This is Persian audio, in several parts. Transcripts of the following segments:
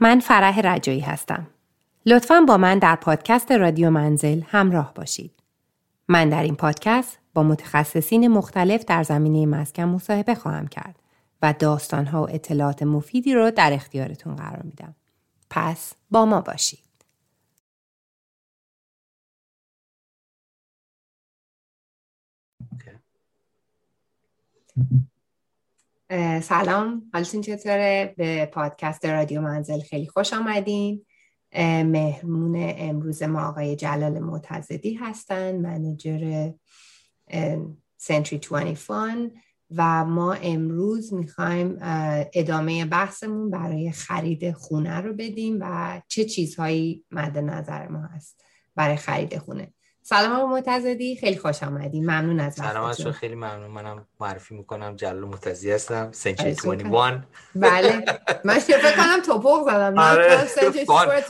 من فرح رجایی هستم. لطفا با من در پادکست رادیو منزل همراه باشید. من در این پادکست با متخصصین مختلف در زمینه مسکن مصاحبه خواهم کرد و داستانها و اطلاعات مفیدی رو در اختیارتون قرار میدم. پس با ما باشید. سلام. حالتون چطوره؟ به پادکست رادیو منزل خیلی خوش آمدین. مهمون امروز ما آقای جلال معتزدی هستن منیجر سنتری 21 و ما امروز می‌خوایم ادامه بحثمون برای خرید خونه رو بدیم و چه چیزهایی مد نظر ما هست برای خرید خونه. سلام آقا معتزدی خیلی خوش آمدی. ممنون از سلام خیلی ممنون. منم معرفی می‌کنم. جلال معتزدی هستم. Century 21 بله. من فکر کنم تپق زدم. آره.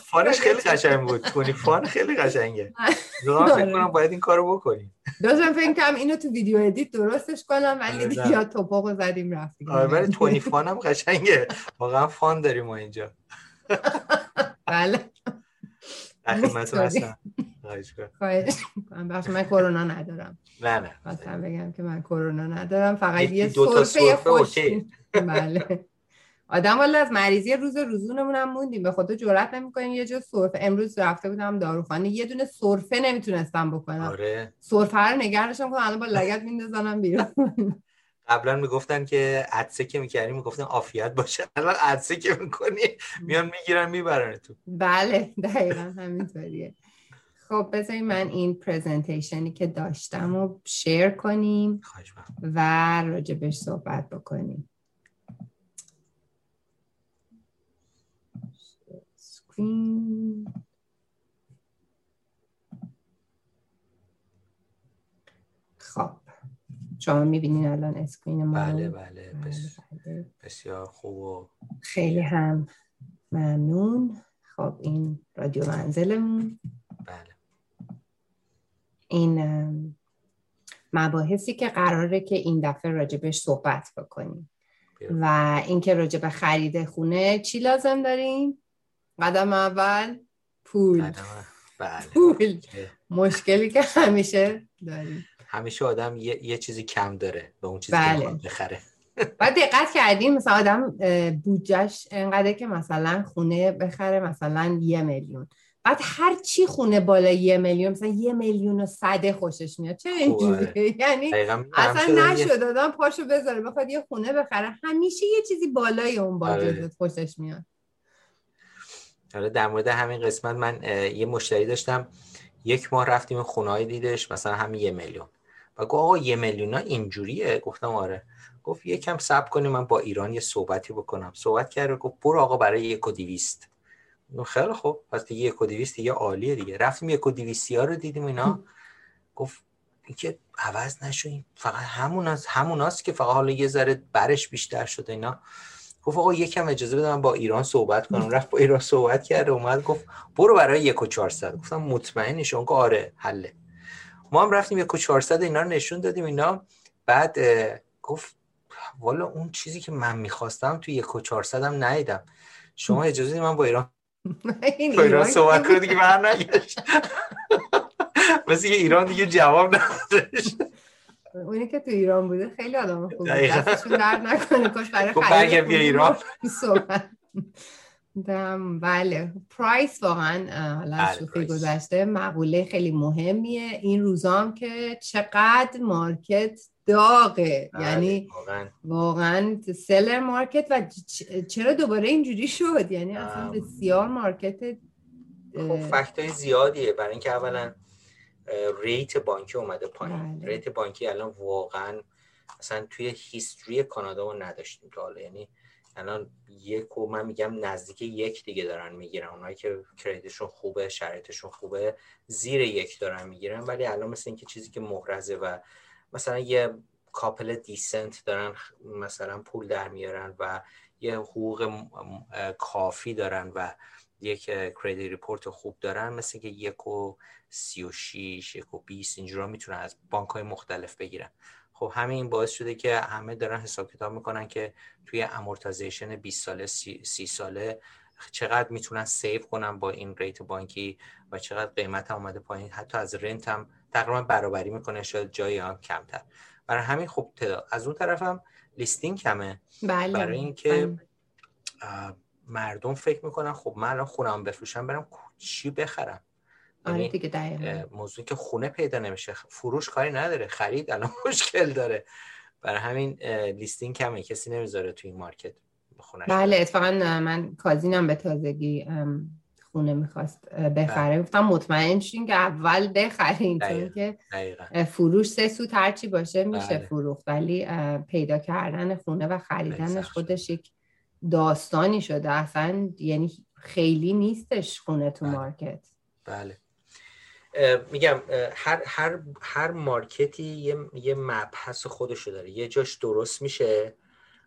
fun ش خیلی قشنگ بود. fun خیلی قشنگه. فکر آره. کنم باید این کارو بکنیم داشتم فکر کنم اینو تو ویدیو edit درستش کنم ولی آره، دیگه یا تپق زدیم رفتیم. آره ولی 20 fun هم قشنگه. واقعا fun داریم ما اینجا. بله. خدمتتون هستم. خواهش می‌کنم بخش من کرونا ندارم. نه نه. مثلا بگم که من کرونا ندارم. فقط یه سرفه خوش بله. آدم والا از مریضی روز روزونمون هم موندیم. به خدا جرئت نمی‌کنیم یه جا سرفه. امروز رفته بودم داروخانه. یه دونه سرفه نمی‌تونستم بکنم. آره. سرفه رو نگه کنم الان با لگت میندازنم بیرون. قبلا می‌گفتن که عدسه که می‌کردیم می‌گفتن عافیت باشه. الان عدسه که می‌کنی میان می‌گیرن می‌برن تو بله. دقیقا همینطوریه. خب بذاریم من این presentation ی که داشتم رو share کنیم و راجبش صحبت بکنیم. خب شما می‌بینین الان screen ما. بله بله, بله, بسیار خوب و خیلی هم ممنون. خب این رادیو منزلمون. بله. این مباحثی که قراره که این دفعه راجبش صحبت بکنیم. و اینکه راجب خرید خونه چی لازم داریم؟ قدم اول پول. بله. پول. مشکلی که همیشه داریم. همیشه آدم یه, یه چیزی کم داره به اون چیزی بله. که بخره. بعد دقت کردیم مثلا آدم بودجش انقدر که مثلا خونه بخره مثلا یه میلیون. بعد هر چی خونه بالا یه میلیون مثلا یه میلیون و صده خوشش میاد. چه اینجوری؟ یعنی اصلا نشد آدم پاشو بذاره بخواد یه خونه بخره. همیشه یه چیزی بالای اون باجت آره. خوشش میاد. حالا در مورد همین قسمت من یه مشتری داشتم. یک ماه رفتیم خونه های دیدش مثلا همین یه میلیون. و گفت آقا یه میلیون اینجوریه؟ گفتم آره. گفت یکم صبر کنیم من با ایران یه صحبتی بکنم. صحبت کرد گفت برو آقا برای یک و دیویست خیلی خوب. پس دیگه یک و دیویست دیگه عالیه دیگه. رفتیم یک و دیویستی ها رو دیدیم اینا. گفت اینکه عوض نشویم فقط همون از همون هست که فقط حالا یه ذره برش بیشتر شده اینا. گفت آقا یکم اجازه بده من با ایران صحبت کنم. رفت با ایران صحبت کرد اومد. گفت برو برای یک و چهارصد. گفتم مطمئنی؟ شما آره حله. ما هم رفتیم یک و چهارصد اینا رو نشون دادیم اینا. بعد گفت والا اون چیزی که من می‌خواستم تو یک و چهارصد هم ندیدم. شما اجازه من با ایران ایران صحبت کنید دیگه من نگشت. مثل ایران دیگه جواب نداشت. اونی که تو ایران بوده خیلی آدم خوبه. دستشون درد نکنه. کاش برای خرید بیا ایران. دم بله. price واقعا حالا بله، شوخی گذشته. مقوله خیلی مهمیه. این روزام که چقدر market داغه. بله، یعنی واقعا. seller market و چرا دوباره اینجوری شد؟ یعنی اصلا بسیار market خب fact زیادیه. برای اینکه اولا rate بانکی اومده پایین. بله. rate بانکی الان واقعا اصلا توی history کانادا رو نداشتیم تا حالا. یعنی الان یک و من میگم نزدیک یک دیگه دارن می‌گیرن. اونایی که credit شون خوبه شرایطشون خوبه زیر یک دارن می‌گیرن. ولی الان مثل اینکه چیزی که محرزه و مثلا یه couple decent دارن مثلا پول در میارن و یه حقوق کافی دارن و یک credit report خوب دارن مثل که یک و سی و شیش یک و بیست اینجورا می‌تونن از بانک های مختلف بگیرن. خب همین باعث شده که همه دارن حساب کتاب می‌کنن که توی amortization 20 ساله 30 ساله چقدر می‌تونن save کنن با این rate بانکی و چقدر قیمت هم اومده پایین. حتی از rent هم تقریبا برابری می‌کنه شاید جایی هم کمتر. برای همین خب تعداد از اون طرف هم listing کمه. بله. برای اینکه بله. مردم فکر می‌کنن خب من الان خونم بفروشم برم چی بخرم؟ آره یعنی دیگه موضوعی که خونه پیدا نمیشه. فروش کاری نداره خرید الان مشکل داره. برای همین لیستینگ کمه. کسی نمی‌ذاره توی این مارکت خونه بله اتفاقا من کازینم به تازگی خونه می‌خواست بخره. بله. گفتم مطمئن شین که اول بخرین چون که فروش سه سوت هرچی باشه میشه بله. فروخت. ولی پیدا کردن خونه و خریدنش خودش یک داستانی شده. اصلا یعنی خیلی نیستش خونه تو بله. مارکت. بله. میگم هر هر هر مارکتی یه یه مبحث خودشو داره. یه جاش درست میشه.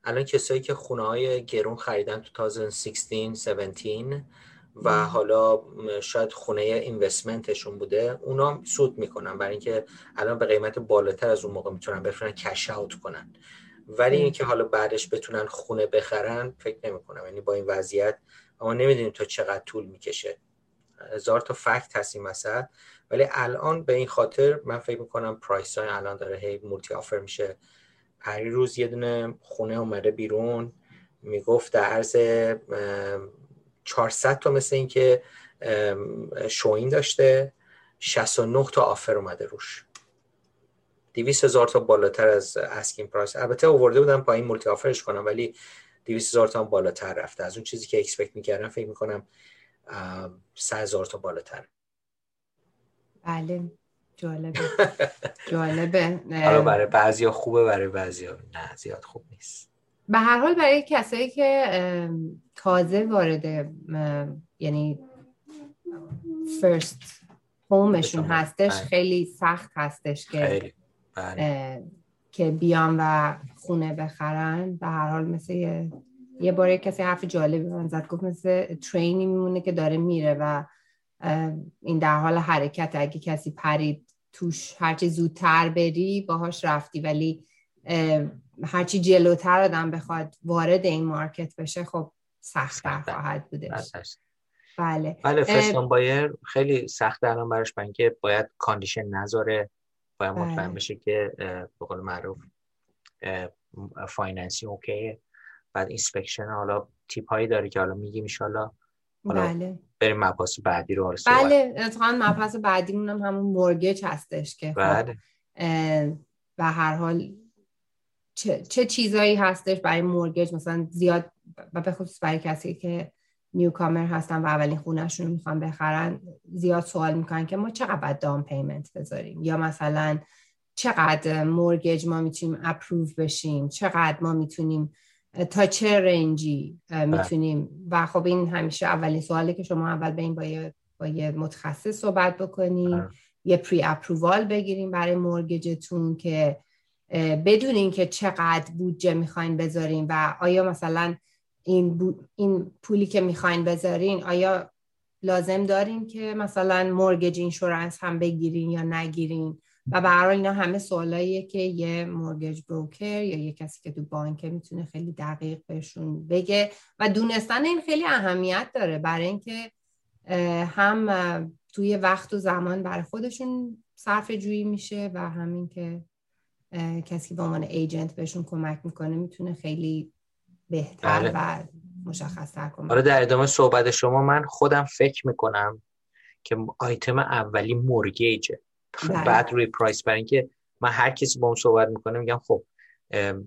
الان کسایی که خونه های گرون خریدن تو 2016 17 و حالا شاید خونه اینوستمنتشون بوده اونا سود می‌کنن برای اینکه الان به قیمت بالاتر از اون موقع می‌تونن بفرن کش اوت کنن. ولی اینکه حالا بعدش بتونن خونه بخرن فکر نمی‌کنم. یعنی با این وضعیت ما نمی‌دونیم تا چقدر طول می‌کشه. هزار تا fact هست این مثلا ولی الان به این خاطر من فکر می‌کنم price های الان داره هی multi offer میشه. پری روز یه دونه خونه اومده بیرون. می‌گفت در عرض 400 تا مثل این که showing داشته. 69 تا offer اومده روش. 200 هزار تا بالاتر از asking price البته آورده بودم پایین multi offer ش کنم ولی 200 هزار تا بالاتر رفته. از اون چیزی که اکسپکت می‌کردم فکر می‌کنم 100 هزار تا بالاتر. بله. جالبه. جالبه. حالا برای بعضی خوبه برای بعضی نه زیاد خوب نیست. به هر حال برای کسایی که تازه وارد یعنی فرست هومشون هستش بله. خیلی سخت هستش که. بله. که بیان و خونه بخرن به هر حال مثل یه, یه بار کسی حرف جالبی من زد گفت مثل train ی میمونه که داره میره و این در حال حرکت اگه کسی پرید توش هرچی زودتر بری باهاش رفتی ولی هرچی جلوتر آدم بخواد وارد این market بشه خب سختتر خواهد بودش بله. بله first time buyer خیلی سخت الان براش اینکه باید condition نذاره. باید مطمئن بله. بشه که به قول معروف finance ی okay ه. بعد inspection حالا tip هایی داره که حالا میگیم ان بله. بریم مبحث بعدی رو بله اتفاقا مبحث بعدی هم همون mortgage هستش که خب، بله. به هر حال چه, چه چیزایی هستش برای mortgage مثلا زیاد و به خصوص برای کسی که newcomer هستن و اولین خونهشون رو می‌خوان بخرن زیاد سوال می‌کنن که ما چقدر دام پیمنت بذاریم یا مثلا چقدر مورگج ما می‌تونیم اپروو بشیم چقدر ما می‌تونیم تا چه رنجی بله. می‌تونیم و خب این همیشه اولین سوالی که شما اول به این با یه, با یه متخصص صحبت بکنیم بله. یه پری اپرووال بگیریم برای مورگجتون که بدونین که چقدر بودجه می‌خواین بذارین و آیا مثلا این, این پولی که می‌خواین بذارین آیا لازم دارین که مثلا مورگج اینشورنس هم بگیرین یا نگیرین؟ و هر اینا همه سوالاییه که یه مورگج بروکر یا یه کسی که تو بانک می‌تونه خیلی دقیق بهشون بگه و دونستن این خیلی اهمیت داره برای اینکه هم توی وقت و زمان برای خودشون صرف جویی میشه و همین که کسی که به عنوان ایجنت بهشون کمک می‌کنه می‌تونه خیلی بهتر بله. و مشخصتر کنه آره در ادامه صحبت شما من خودم فکر می‌کنم که آیتم اولی مورگیجه. بله. بعد روی پرایس برای اینکه من هر کسی با اون صحبت می‌کنه میگم خب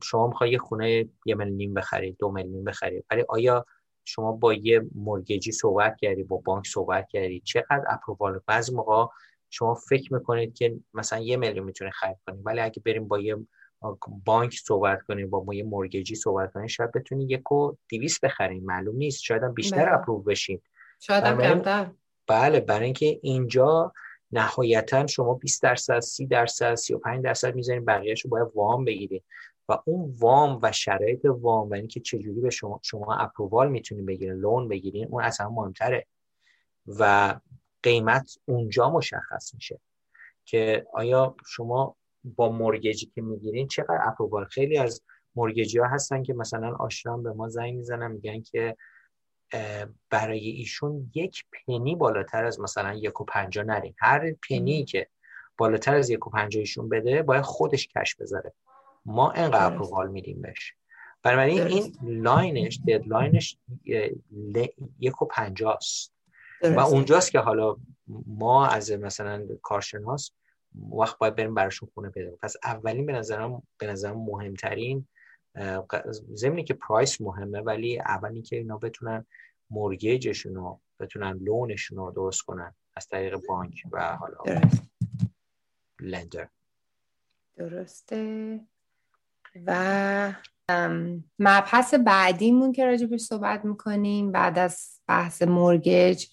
شما می‌خوای یه خونه یه میلیون بخرید دو میلیون بخرید ولی آیا شما با یه مورگیجی صحبت کردی با بانک صحبت کردی؟ چقدر اپرووال؟ بعضی موقع شما فکر می‌کنید که مثلا یه میلیون می‌تونه خرید کنید ولی اگه بریم با یه بانک صحبت کنیم با ما یه مورگیجی صحبت کنیم شاید بتونید یک و دیویس بخریم. معلوم نیست. شاید هم بیشتر بله. اپروو بشین شاید هم کمتر. بله برای اینکه اینجا نهایتا شما 20 درصد 30 درصد 35 درصد می‌ذارین بقیهش رو باید وام بگیرید. و اون وام و شرایط وام و اینکه چجوری به شما شما اپرووال می‌تونید بگیرین لون بگیرین اون اصلا مهمتره. و قیمت اونجا مشخص میشه. که آیا شما با mortgage ی که می‌گیرین چقدر approval؟ خیلی از mortgage ی ها هستن که مثلا آشرام به ما زنگ می‌زنن میگن که برای ایشون یک penny بالاتر از مثلا یک و پنجا نرین. هر penny که بالاتر از یک و پنجا ایشون بده باید خودش cash بذاره. ما انقدر approval میدیم بهش. بنابراین این line ش deadline ش یک و پنجاست و اونجاست که حالا ما از مثلا کارشناس وقت باید بریم براشون خونه پیدا پس اولین به نظرم به نظرم مهمترین زمینی که پرایس مهمه ولی اولی که اینا بتونن مورگیجشون رو بتونن لونشون رو درست کنن از طریق بانک و حالا درست. لندر. درسته. و مبحث بعدیمون که راجبش صحبت می‌کنیم بعد از بحث mortgage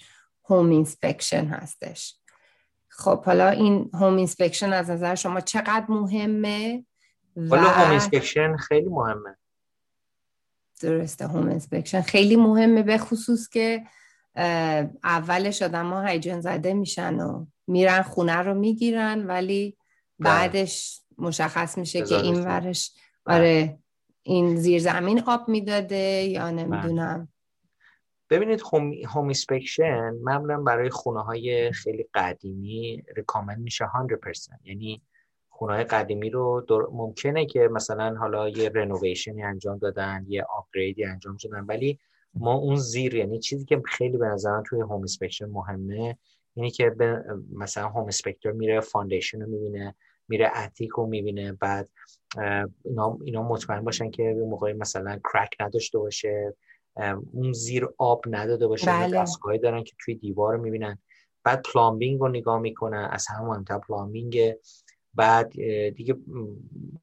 home inspection هستش خب حالا این home inspection از نظر شما چقدر مهمه حالا home inspection خیلی مهمه درسته home inspection خیلی مهمه به خصوص که اولش آدم ها هیجان زده میشن و میرن خونه رو می‌گیرن ولی بله. بعدش مشخص میشه که این ورش بله. آره این زیر زمین آب می‌داده یا. نمی‌دونم ببینید home inspection معمولا برای خونه های خیلی قدیمی recommend میشه 100% یعنی خونه های قدیمی رو ممکنه که مثلا حالا یه renovation ی انجام دادن یه upgrade ی انجام شدن ولی ما اون زیر یعنی چیزی که خیلی به نظرم توی home inspection مهمه اینی که مثلا home inspector میره foundation رو می‌بینه میره attic رو می‌بینه بعد اینا, اینا مطمئن باشن که به موقع مثلا crack نداشته باشه. اون زیر آب نداده باشه بله. دستگاهی دارن که توی دیوار رو می‌بینن. بعد plumbing رو نگاه می‌کنن از همه مهمتر plumbing بعد دیگه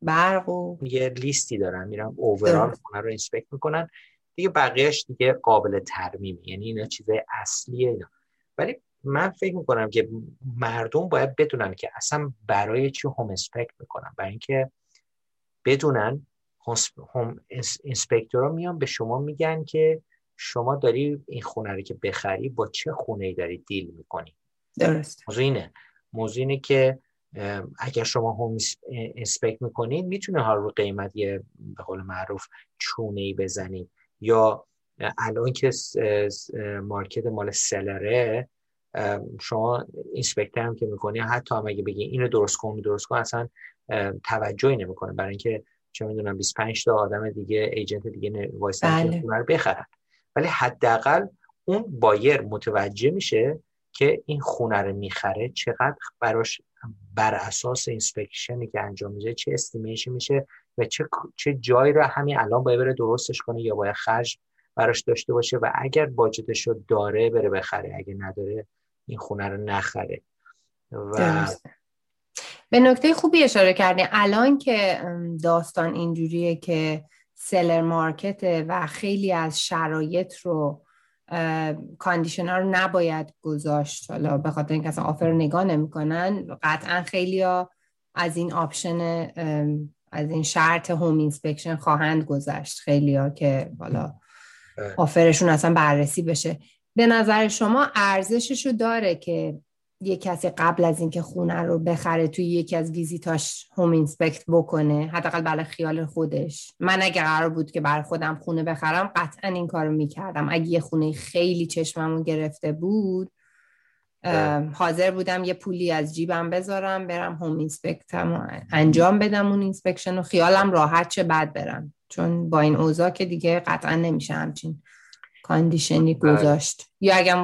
برق و یه لیستی دارن میرن overall خونه رو inspect می‌کنن. دیگه بقیهش دیگه قابل ترمیمه یعنی اینا چیزای اصلیه اینا. ولی من فکر می‌کنم که مردم باید بدونن که اصلا برای چی هوم اسپکت می‌کنن. برای اینکه بدونن هم اینسپکتورها میان به شما میگن که شما داری این خونه رو که بخری با چه خونه ای داری دیل می‌کنی؟ درست. موضوع اینه. موضوع اینه که اگر شما هم اینسپکت می‌کنید می‌تونه ها رو قیمت یه به قول معروف چونه ای بزنید یا الان که market مال seller ه شما inspector هم که می‌کنی حتی هم اگه بگی اینو درست کن درست کن اصلا توجهی نمی‌کنه. برای اینکه چه می‌دونم 25 تا آدم دیگه agent دیگه وایسن بله. رو بخرن. ولی حداقل اون buyer متوجه میشه که این خونه رو می‌خره چقدر براش بر اساس inspection ی که انجام میشه چه estimation میشه و چه چه جایی رو همین الان باید بره درستش کنه یا باید خرج براش داشته باشه و اگر budget ش رو داره بره بخره اگه نداره این خونه رو نخره. و به نکته خوبی اشاره کردیم الان که داستان اینجوریه که seller market و خیلی از شرایط رو condition ها رو نباید گذاشت. حالا به خاطر اینکه اصلا offer نگاه نمی‌کنن قطعا خیلی ها از این option از این شرط home inspection خواهند گذشت. خیلی ها که حالا بله. offer شون اصلا بررسی بشه. به نظر شما ارزشش رو داره که یه کسی قبل از اینکه خونه رو بخره توی یکی از ویزیتاش home inspect بکنه حداقل برای خیال خودش. من اگه قرار بود که برای خودم خونه بخرم قطعا این کارو می‌کردم. اگه یه خونه خیلی چشممون گرفته بود حاضر بودم یه پولی از جیبم بذارم برم home inspect م انجام بدم اون inspection و خیالم راحت چه بعد برم. چون با این اوضاع که دیگه قطعا نمیشه همچین condition ی بله. گذاشت. یا اگه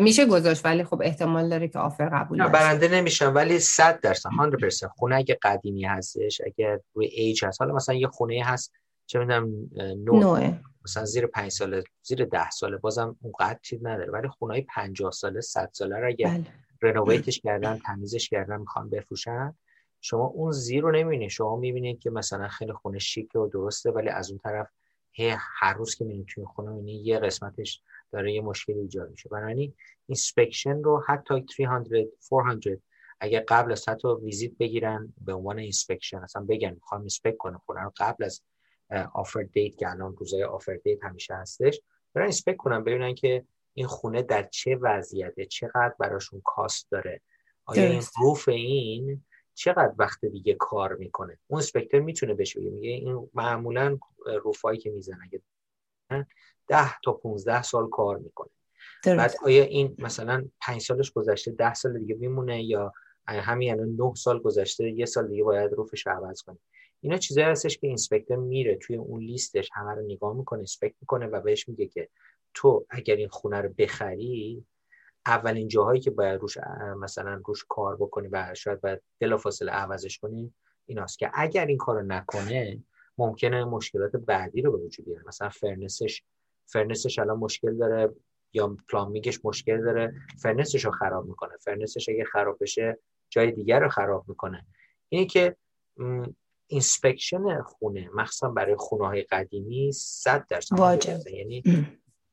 میشه گذاشت ولی خب احتمال داره که offer قبول نه برنده نمیشن ولی 100 درصد 100% خونه اگه قدیمی هستش اگر روی ایج هست. حالا مثلا یه خونه هست چه می‌دونم نو مثلا زیر 5 ساله زیر 10 ساله بازم اونقدر چیز نداره. ولی خونه های 50 ساله 100 ساله رو اگه بله. renovate ش کردن تمیزش کردن می‌خوان بفروشن. شما اون زیر رو نمی‌بینید شما می‌بینید که مثلا خیلی خونه شیک و درسته ولی از اون طرف هر روز که میرین توی خونه می‌بینید یه قسمتش داره یه مشکل ایجاد میشه. بنابراین inspection رو حتی 300 400 اگه قبل از حتی ویزیت بگیرن به عنوان inspection اصلا بگن می‌خوام inspect کنم خونه رو قبل از offer date که الان روزای offer date همیشه هستش برن inspect کنن ببینن که این خونه در چه وضعیته چقدر براشون cost داره. آیا این roof این چقدر وقت دیگه کار می‌کنه؟ اون inspector می‌تونه بشه میگه این معمولا roof ایی که می‌زنه اگه 10 تا 15 سال کار می‌کنه. بعد آیا این مثلا 5 سالش گذشته 10 سال دیگه میمونه یا همین الان 9 سال گذشته یه سال دیگه باید roof ش عوض کنه؟ اینا چیزایی هستش که inspector میره توی اون لیستش همه رو نگاه می‌کنه inspect می‌کنه و بهش میگه که تو اگر این خونه رو بخری اولین جاهایی که باید روش مثلا روش کار بکنی و شاید باید بلافاصله عوضش کنی ایناست که اگر این کارو نکنه ممکنه مشکلات بعدی رو به وجود بیاره. مثلا furnace ش furnace ش الان مشکل داره یا plumbing ش مشکل داره furnace ش رو خراب می‌کنه. furnace ش اگه خراب بشه جای دیگر رو خراب می‌کنه. اینه که inspection خونه مخصوصا برای خونه های قدیمی 100 درصد واجب. یعنی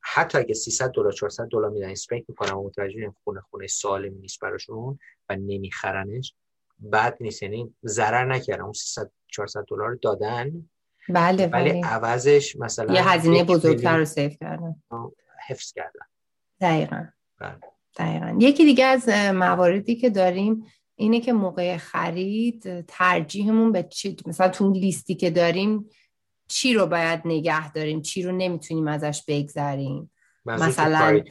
حتی اگه 300 دلار 400 دلار میدن اینسپکت می‌کنن و متوجه خونه خونه سالم نیست براشون و نمیخرنش. بعد نیست. یعنی ضرر نکردن. اون 300 400 دلار دادن. بله ولی بله. عوضش مثلا یه هزینه بزرگتر رو سیف کردن. حفظ کردن. دقیقا. بله. دقیقا. یکی دیگه از مواردی که داریم اینه که موقع خرید ترجیحمون به چی مثلا تو اون لیستی که داریم چی رو باید نگه داریم چی رو نمی‌تونیم ازش بگذریم. مثلا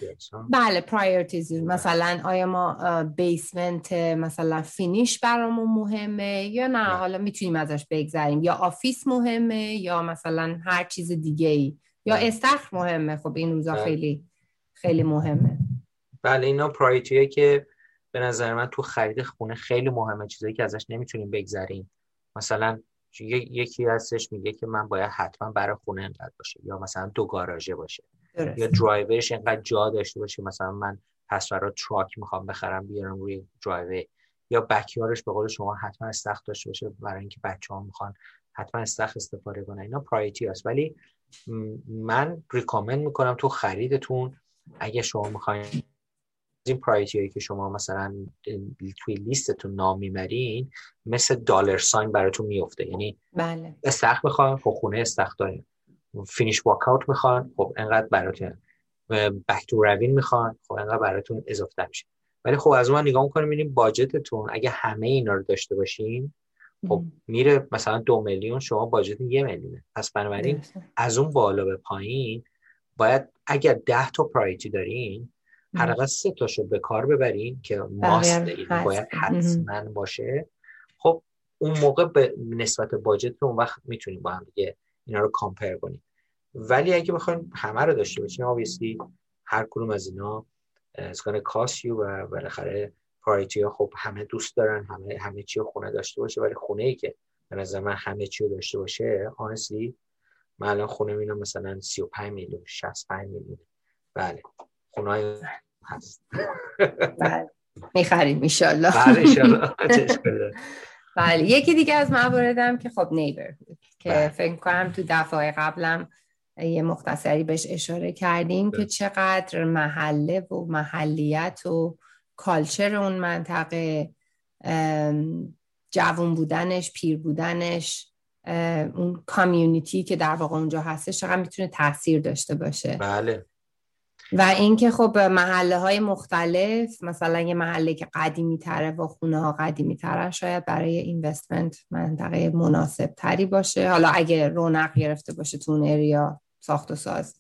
بله priorities مثلا آیا ما basement مثلا finish برامون مهمه یا نه؟ حالا می‌تونیم ازش بگذریم. یا office مهمه یا مثلا هر چیز دیگه ای یا استخر مهمه. خب این روزا بله. خیلی خیلی مهمه. بله اینا priority ه که به نظر من تو خرید خونه خیلی مهمه. چیزایی که ازش نمی‌تونیم بگذریم. مثلا یکی هستش میگه که من باید حتما برای خونه انقدر باشه یا مثلا دو گاراژه باشه. یا driveway ش اینقدر جا داشته باشه مثلا من پس برای truck می‌خوام بخرم بیارم روی driveway. یا backyard ش به قول شما حتما استخر داشته باشه برای اینکه بچه ها می‌خوان حتما استخر استفاده کنن. اینا priority هست ولی من recommend می‌کنم تو خریدتون اگه شما می‌خواین این priority هایی که شما مثلا توی لیستتون نام می‌برین مثل دالر ساین براتون میفته یعنی بله. استخ می‌خوان خب خونه استخ داریم. فینیش واک اوت می‌خوان خب انقدر براتون بک تو روین می‌خوان خب انقدر براتون اضافه میشه ولی خب از اون نگاه می‌کنیم ببینیم باجتتون اگه همه اینا رو داشته باشین خب میره مثلا دو میلیون شما باجت یه میلیونه. پس بنابراین از اون بالا به پایین باید اگر ده تا پرایتی دارین حداقل سه تاشو به کار ببرین که ماست. باید حتما باشه. خب اون موقع به نسبت باجت اون وقت می‌تونیم با هم دیگه اینا رو کامپر کنیم. ولی اگه بخوایم همه رو داشته باشیم obviously هر کدوم از اینا اسکان کاسیو و بالاخره پرایتی ها خب همه دوست دارن همه همه چی خونه داشته باشه ولی خونه ای که به نظر من همه چی رو داشته باشه honestly من الان خونه مینا مثلا 35 میلیون 65 میلیون. بله خونه هست. بله. می‌خریم ایشالله بله بله یکی دیگه از مواردم که خب نیبر که بله. فکر کنم تو دفعه قبلم یه مختصری بهش اشاره کردیم که بله. چقدر محله و محلیت و کالچر اون منطقه جوون بودنش پیر بودنش اون کامیونیتی که در واقع اونجا هستش چقدر می‌تونه تاثیر داشته باشه. بله. و اینکه خب محله های مختلف مثلا یه محله که قدیمی تره و خونه ها قدیمی تره شاید برای اینوستمنت منطقه مناسب تری باشه. حالا اگه رونق گرفته باشه تو اون اریا ساخت و ساز.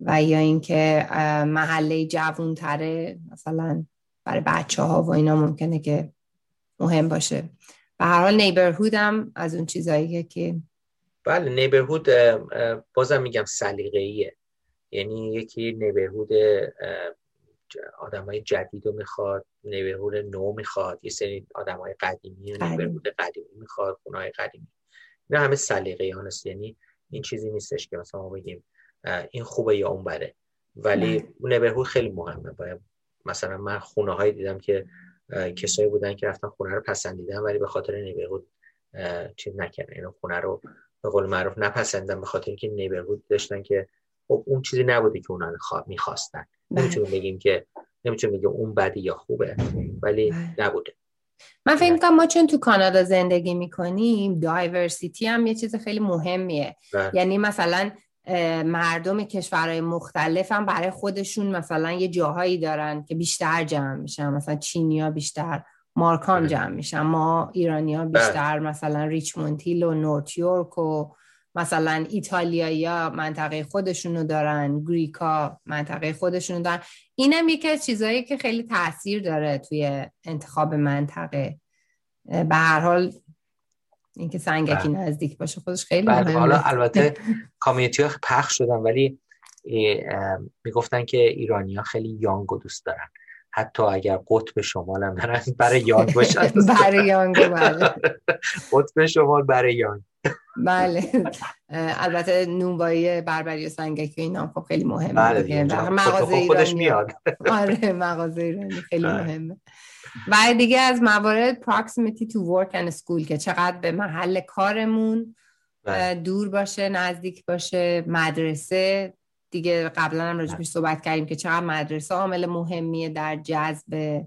و یا اینکه محله جوون تره مثلا برای بچه ها و اینا ممکنه که مهم باشه. به هر حال نیبرهود هم از اون چیزایی که بله نیبرهود بازم میگم سلیقه‌ایه. یعنی یکی نیبرهود آدم های جدید رو می‌خواد نیبرهود نو می‌خواد یه سری آدم های قدیمی و نیبرهود قدیمی می‌خواد خونه های قدیمی. اینا همه سلیقه هست یعنی این چیزی نیستش که مثلا ما بگیم این خوبه یا اون بره ولی نیبرهود خیلی مهمه. باید مثلا من خونه هایی دیدم که کسایی بودن که رفتن خونه رو پسندیدن ولی به خاطر نیبرهود چیز نکردن. این خونه رو به قول معروف نپسندن به خاطر اینکه نیبرهود داشتن که خب اون چیزی نبوده که اونا می‌خواستن. بله. نمی‌تونیم بگیم که نمی‌تونیم بگیم اون بدی یا خوبه ولی بله. نبوده. من فکر کنم ما چون تو کانادا زندگی می‌کنیم دایورسیتی هم یه چیز خیلی مهمیه. بله. یعنی مثلا مردم کشورهای مختلف هم برای خودشون مثلا یه جاهایی دارن که بیشتر جمع میشن. مثلا چینیا بیشتر مارکان جمع میشن. ما ایرانی ها بیشتر مثلا ریچموند هیل و نورت یورک و مثلا ایتالیایی ها منطقه خودشونو دارن گریکا منطقه خودشونو دارن. اینم یکی از چیزهایی که خیلی تاثیر داره توی انتخاب منطقه. به هر حال اینکه سنگکی بله. نزدیک باشه خودش خیلی بله، مهمه. حالا البته کامیونیتی ها پخش شدن ولی می‌گفتن که ایرانی ها خیلی یانگو دوست دارن. حتی اگر قطب شمال هم دارن برای یانگ باشن. برای یانگ بله. قطب شمال برای یانگ. بله. البته نونوایی بربری و سنگکی اینا خب خیلی مهمه بله مغازه خودش میاد. آره مغازه ایرانی خیلی بله. مهمه. و دیگه از موارد proximity to work and school که چقدر به محل کارمون بله. دور باشه نزدیک باشه مدرسه. دیگه قبلا هم راجبش صحبت کردیم که چقدر مدرسه عامل مهمیه در جذب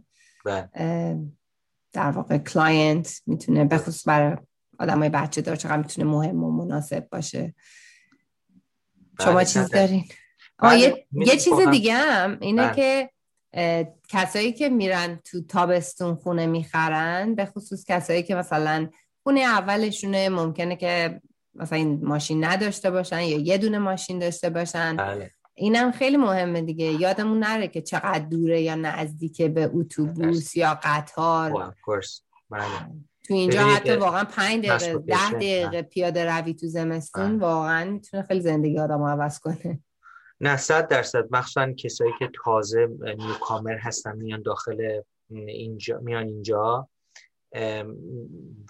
در واقع client می‌تونه بخصوص برای آدم های بچه دار چقدر می‌تونه مهم و مناسب باشه. شما بله، چیز دارین یه, یه چیز دیگه هم اینه بله. که کسایی که میرن تو تابستون خونه می‌خرن به خصوص کسایی که مثلا خونه اولشونه ممکنه که مثلا این ماشین نداشته باشن یا یه دونه ماشین داشته باشن. بله. اینم خیلی مهمه دیگه. یادمون نره که چقدر دوره یا نزدیکه به اتوبوس یا قطار. بله. تو اینجا حتی واقعا پنج دقیقه ده دقیقه پیاده روی تو زمستون بله. واقعا می‌تونه خیلی زندگی آدم عوض کنه. نه صد درصد. مخصوصا کسایی که تازه نیوکامر هستن میان داخل اینجا میان اینجا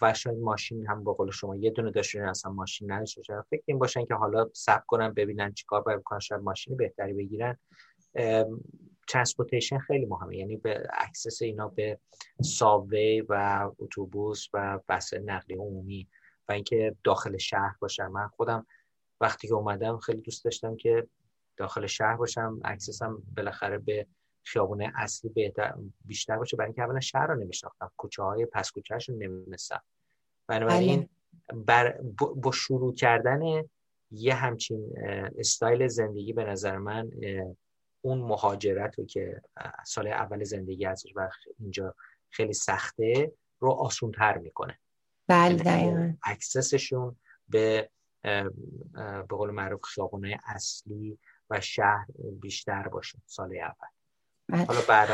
و شاید ماشین هم با قول شما یه دونه داشتین اصلا ماشین نداشته فکر این باشن که حالا صبر کنن ببینن چیکار باید بکنن شاید ماشین بهتری بگیرن. transportation خیلی مهمه. یعنی به access اینا به subway و اتوبوس و وسایل نقلیه عمومی و اینکه داخل شهر باشن من خودم وقتی که اومدم خیلی دوست داشتم که داخل شهر باشم. access م بالاخره به خیابون اصلی بهتر بیشتر باشه. برای اینکه اولا شهر رو نمیشناختم. کوچه های پس کوچهش رو نمی‌دونستم. بنابراین بله. بر با شروع کردن یه همچین استایل زندگی به نظر من اون مهاجرت رو که سال اول زندگی ازش و اینجا خیلی سخته رو آسون تر می‌کنه. بله یعنی اکسسشون به به قول معروف اصلی و شهر بیشتر باشه سال اول.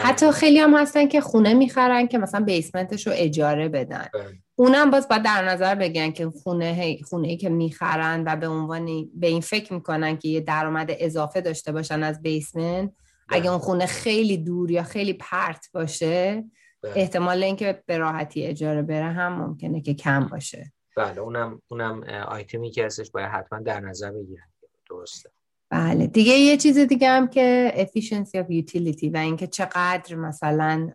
حتی خیلی هم هستن که خونه می‌خرن که مثلا بیسمنتش رو اجاره بدن بله. اونم باز باید در نظر بگن که خونه خونه ای که می‌خرن و به عنوان به این فکر می‌کنن که یه درآمد اضافه داشته باشن از بیسمنت بله. اگه اون خونه خیلی دور یا خیلی پرت باشه بله. احتمال اینکه به راحتی اجاره بره هم ممکنه که کم باشه بله اونم اونم آیتمی که هستش باید حتما در نظر بگیرن درسته بله. دیگه یه چیز دیگه هم که efficiency of utility و اینکه چقدر مثلا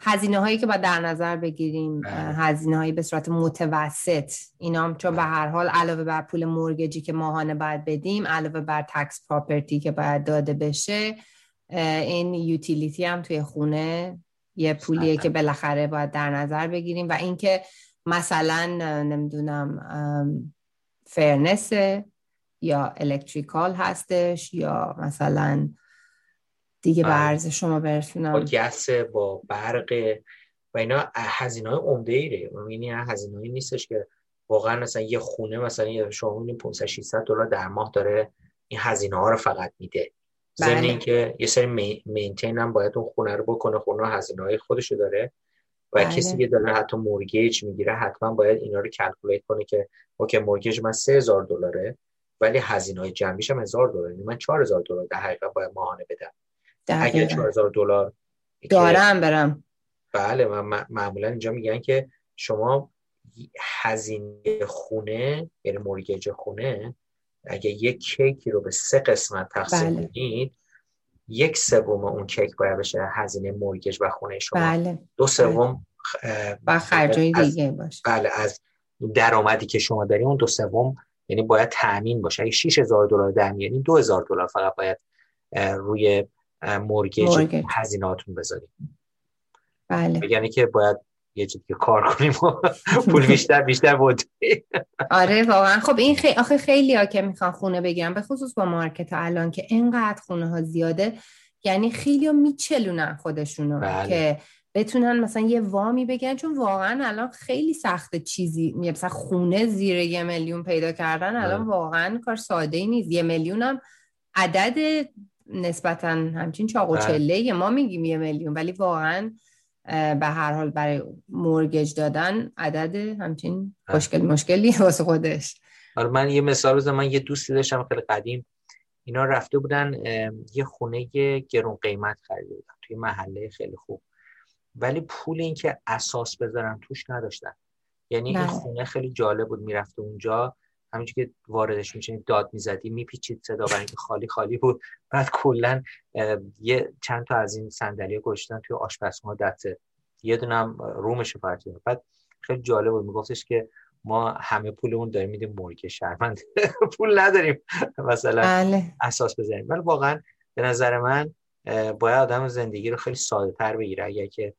هزینه هایی که باید در نظر بگیریم بله. هزینه هایی به صورت متوسط اینا هم چون به هر حال علاوه بر پول مورگجی که ماهانه باید بدیم علاوه بر تکس پراپرتی که باید داده بشه این یوتیلیتی هم توی خونه یه پولیه که بالاخره باید در نظر بگیریم و اینکه مثلا نمی‌دونم فرنسه یا الکتریکال هستش یا مثلا دیگه برز بله. شما برسونم با گس با برق و اینا هزینه های عمده ایره یعنی هزینه نیستش که واقعا مثلا یه خونه مثلا شما 500 600 دلار در ماه داره این هزینه ها رو فقط میده ضمن بله. اینکه یه سری مینتین هم باید اون خونه رو بکنه خونه هزینه های خودشو داره و بله. کسی که داره حتی mortgage می‌گیره حتما باید اینا رو calculate کنه که OK mortgage من 3000 دلاره ولی هزینه های جانبیش هم 1000 دلار. یعنی من 4000 دلار در حقیقت باید ماهانه بدم. اگه 4000 دلار دارم برم. بله من معمولا اینجا میگن که شما هزینه خونه یعنی mortgage خونه اگه یک کیکی رو به سه قسمت تقسیم بله. کنید یک سوم اون کیک باید بشه هزینه مورگیج و خونه شما. بله. دو سوم با خرجای دیگه باشه. بله از درآمدی که شما داری اون دو سوم یعنی باید تامین باشه. اگه 6000 دلار در یعنی 2000 دلار فقط باید روی مورگیج هزینهاتون بذاریم. بله. یعنی که باید یه چیزی که کار کنیم و پول بیشتر بیشتر بود آره واقعا. خب این خیلی آخه خیلی ها که می‌خوان خونه بگیرن به خصوص با مارکت الان که اینقدر خونه ها زیاده یعنی خیلی ها میچلونن خودشونو بله. که بتونن مثلا یه وامی بگن چون واقعا الان خیلی سخته چیزی مثلا خونه زیر یه میلیون پیدا کردن الان بله. واقعا کار ساده ای نیست. یه میلیون هم عدد نسبتا همچین چاق و بله. چله ما میگیم یه میلیون ولی واقعا به هر حال برای مورگج دادن عدد همچین بله. مشکل مشکلی واسه خودش. حالا من یه مثال بزنم. من یه دوستی داشتم خیلی قدیم. اینا رفته بودن یه خونه گرون قیمت خریده بودن. توی محله خیلی خوب. ولی پول این که اساس بذارن توش نداشتن. یعنی این بله. خونه خیلی جالب بود می‌رفته اونجا. همینجور که واردش میشه داد می‌زدی میپیچید صدا برای اینکه خالی خالی بود. بعد کلا یه چند تا از این صندلی گشتن توی آشپزخونه دسته یه دونه هم رومش فرد بعد خیلی جالب بود. میگفتش که ما همه پولمون داریم میدیم مرگ شهروند. پول نداریم. مثلا بله. اساس بزنیم ولی واقعا به نظر من باید آدم زندگی رو خیلی ساده تر بگیره. اگر که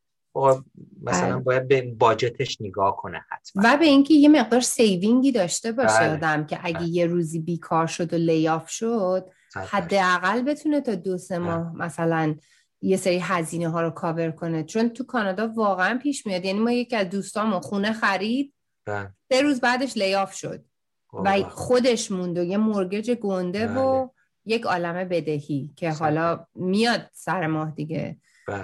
مثلا بله. باید به budget ش نگاه کنه حتما و به اینکه یه مقدار saving ی داشته باشه بله. آدم که اگه بله. یه روزی بیکار شد و layoff شد. حداقل بتونه تا دو سه بله. ماه مثلا یه سری هزینه ها رو کاور کنه چون تو کانادا واقعا پیش میاد یعنی ما یکی از دوستامون خونه خرید بله. سه روز بعدش layoff شد و. خودش موند و یه mortgage گنده و بله. یک عالمه بدهی که حالا میاد سر ماه دیگه بله.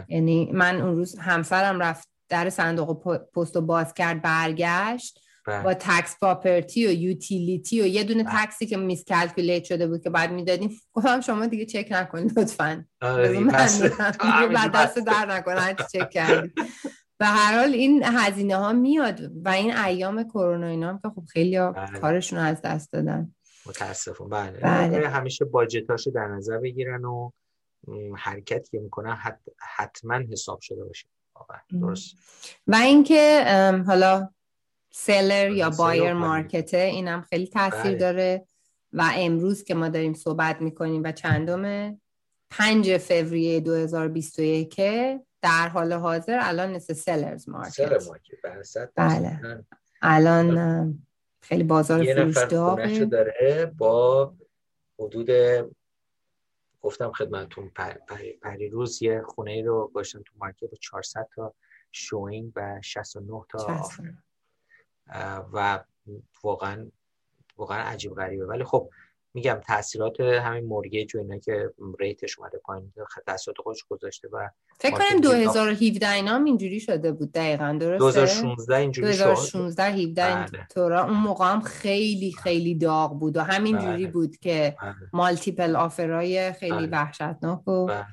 یعنی من اون روز همسرم رفت در صندوق پست و باز کرد برگشت بله. با tax property و utility و یه دونه بله. tax ی که miscalculate شده بود که بعد می‌دادیم گفتم شما دیگه چک نکنید لطفا آره بعد دست. در هرچی چک کردی به هر حال این هزینه ها میاد و این ایام کرونا اینا هم که خب خیلی بله. کارشون رو از دست دادن متاسفم بله, بله. همیشه باجتاشو در نظر بگیرن و حرکتی که می‌کنن حت... حتما حساب شده باشه. درست. و اینکه حالا سلر یا سلر بایر مارکته اینم خیلی تاثیر بله. داره. و امروز که ما داریم صحبت می‌کنیم و چندم 5 فوریه 2021 در حال حاضر الان مثل seller's market. market. بله بله. الان ام، خیلی بازار فروش داره با حدود گفتم خدمتتون پر... پر... پریروز یه خونه رو گذاشتم تو market با 400 تا showing و 69 تا offer و واقعا واقعا عجیب غریبه. ولی خب میگم تاثیرات همین مورگیج و اینا که ریتش اومده پایین تاثیرات خودش گذاشته و فکر کنم دیگه 2017 اینا هم اینجوری شده بود دقیقا درسته 2016 اینجوری شد 2016 17 بله. اینطورا اون موقع هم خیلی خیلی داغ بود و همین جوری بله. بود که بله. مالتیپل آفرای خیلی بله. وحشتناک و بله.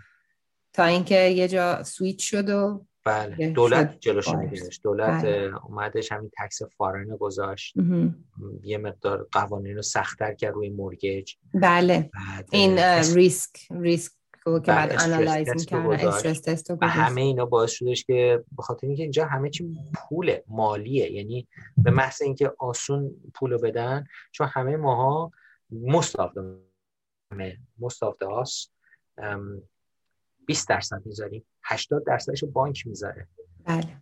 تا اینکه یه جا سویچ شد و بله یه دولت باعث. میگیرش دولت بله. اومدش همین تکس فارن گذاشت. یه مقدار قوانین رو سختتر کرد روی مورگیج بله بعد این ریسک ریسک که بله، بعد رو می‌کردن. استرس تست و. همه اینا باعث شدش که به خاطر اینکه اینجا همه چی پوله مالیه یعنی به محض اینکه آسون پولو بدن چون همه ماها the us ام، 20 درصد می‌ذاریم 80 درصدش رو بانک می‌ذاره. بله.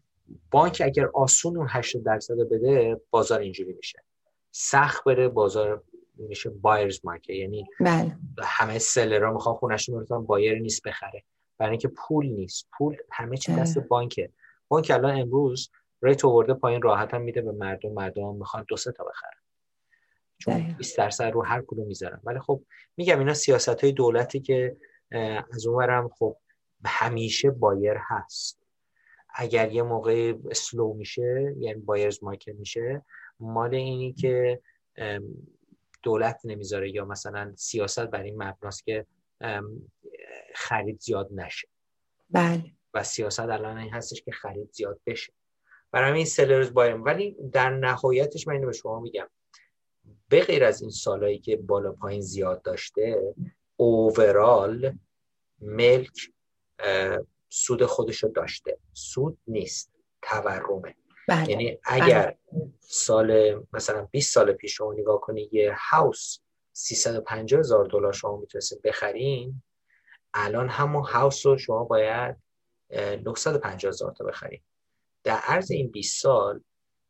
بانک اگر آسون اون 80 درصد رو بده بازار اینجوری میشه. سخت بره بازار میشه بایرز مارکت یعنی بله. همه سلرها می‌خوان خونهشون رو بایر نیست بخره. برای اینکه پول نیست. پول همه چی دست بانکه. بانک الان امروز ریت آورده پایین راحت هم میده به مردم. مردم می‌خوان دو سه تا بخرن. چون دقیقا. 20 درصد رو هر کدوم می‌ذارن. ولی خب میگم اینا سیاست های دولتی که از اونورم خب همیشه بایر هست. اگر یه موقع سلو میشه یعنی بایرز مارکت میشه مال اینی که دولت نمی‌ذاره یا مثلا سیاست بر این مبناست که خرید زیاد نشه. بله. و سیاست الان این هستش که خرید زیاد بشه. برای همین سلرز بایم ولی در نهایتش من اینو به شما میگم. به غیر از این سالایی که بالا پایین زیاد داشته اوورال ملک سود خودشو داشته. سود نیست تورمه. بله. یعنی اگر سال مثلا 20 سال پیش شما نگاه کنی یه هاوس 350 هزار دلار شما می‌تونستید بخرین الان همون هاوس رو شما باید اه، 950 هزار تا بخرین. در عرض این 20 سال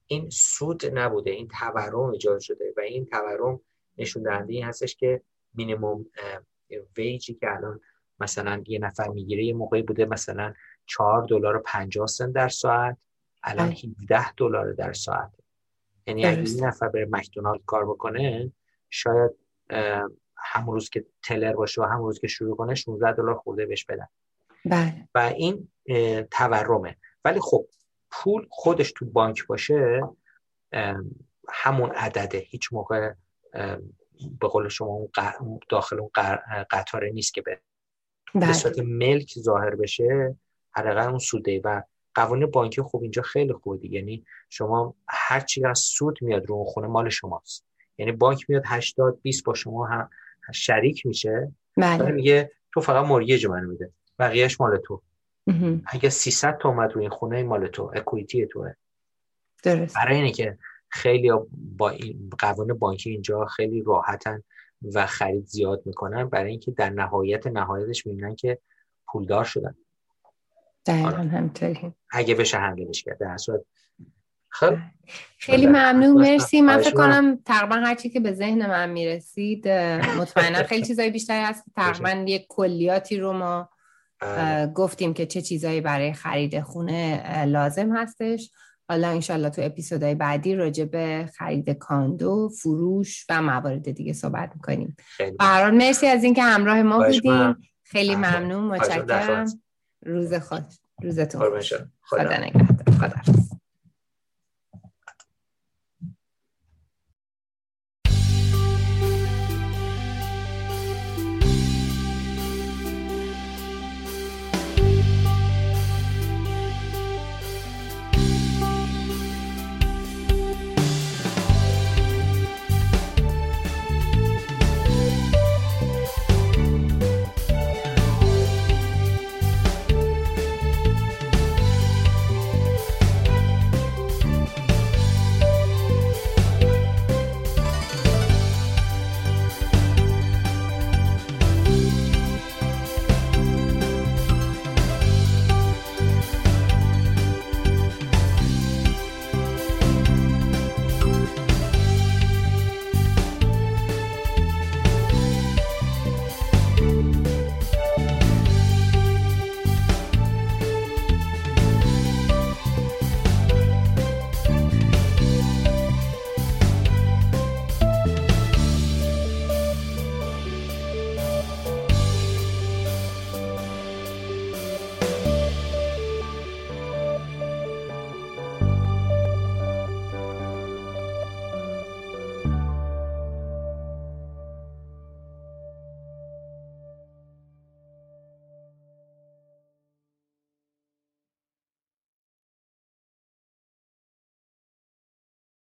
این سود نبوده این تورم ایجاد شده و این تورم نشون دهنده این هستش که مینیموم ویجی که الان مثلا یه نفر می‌گیره یه موقعی بوده مثلا 4 دلار و 50 سنت در ساعت الان 17 دلار در ساعت. یعنی اگه این نفر بره مکدونالد کار بکنه شاید همون روز که تلر باشه و همون روز که شروع کنه 16 دلار خورده بهش بدن. بله. و این تورمه. ولی خب پول خودش تو بانک باشه همون عدده. هیچ موقع به قول شما داخل اون قطاره نیست که به بله. صورت ملک ظاهر بشه حداقل اون سوده. و قوانین بانکی خوب اینجا خیلی خوبه یعنی شما هر چی از سود میاد رو اون خونه مال شماست. یعنی بانک میاد 80 20 با شما هم شریک میشه. بله. میگه تو فقط مورگیج من میده. بقیهش مال تو. اگه 300 تومت روی این خونه مال تو. اکویتی توه. درست. برای اینه که خیلی با این قوانین بانکی اینجا خیلی راحتن. و خرید زیاد می‌کنن برای اینکه در نهایت نهایتش می‌بینن که پولدار شدن. دقیقا آره. اگه بشه هندلش کرد در صورت. خب. خیلی ممنون. مرسی. من فکر کنم تقریبا هر چی که به ذهن من می‌رسید مطمئنا خیلی چیزای بیشتری هست. تقریبا یک کلیاتی رو ما بله. گفتیم که چه چیزایی برای خرید خونه لازم هستش. حالا انشالله تو اپیزودهای بعدی راجع به خرید کاندو فروش و موارد دیگه صحبت می‌کنیم. برحال مرسی از اینکه همراه ما بودیم. خیلی ممنون. متشکرم. روز خود روزتون خدا نگهدار. خدا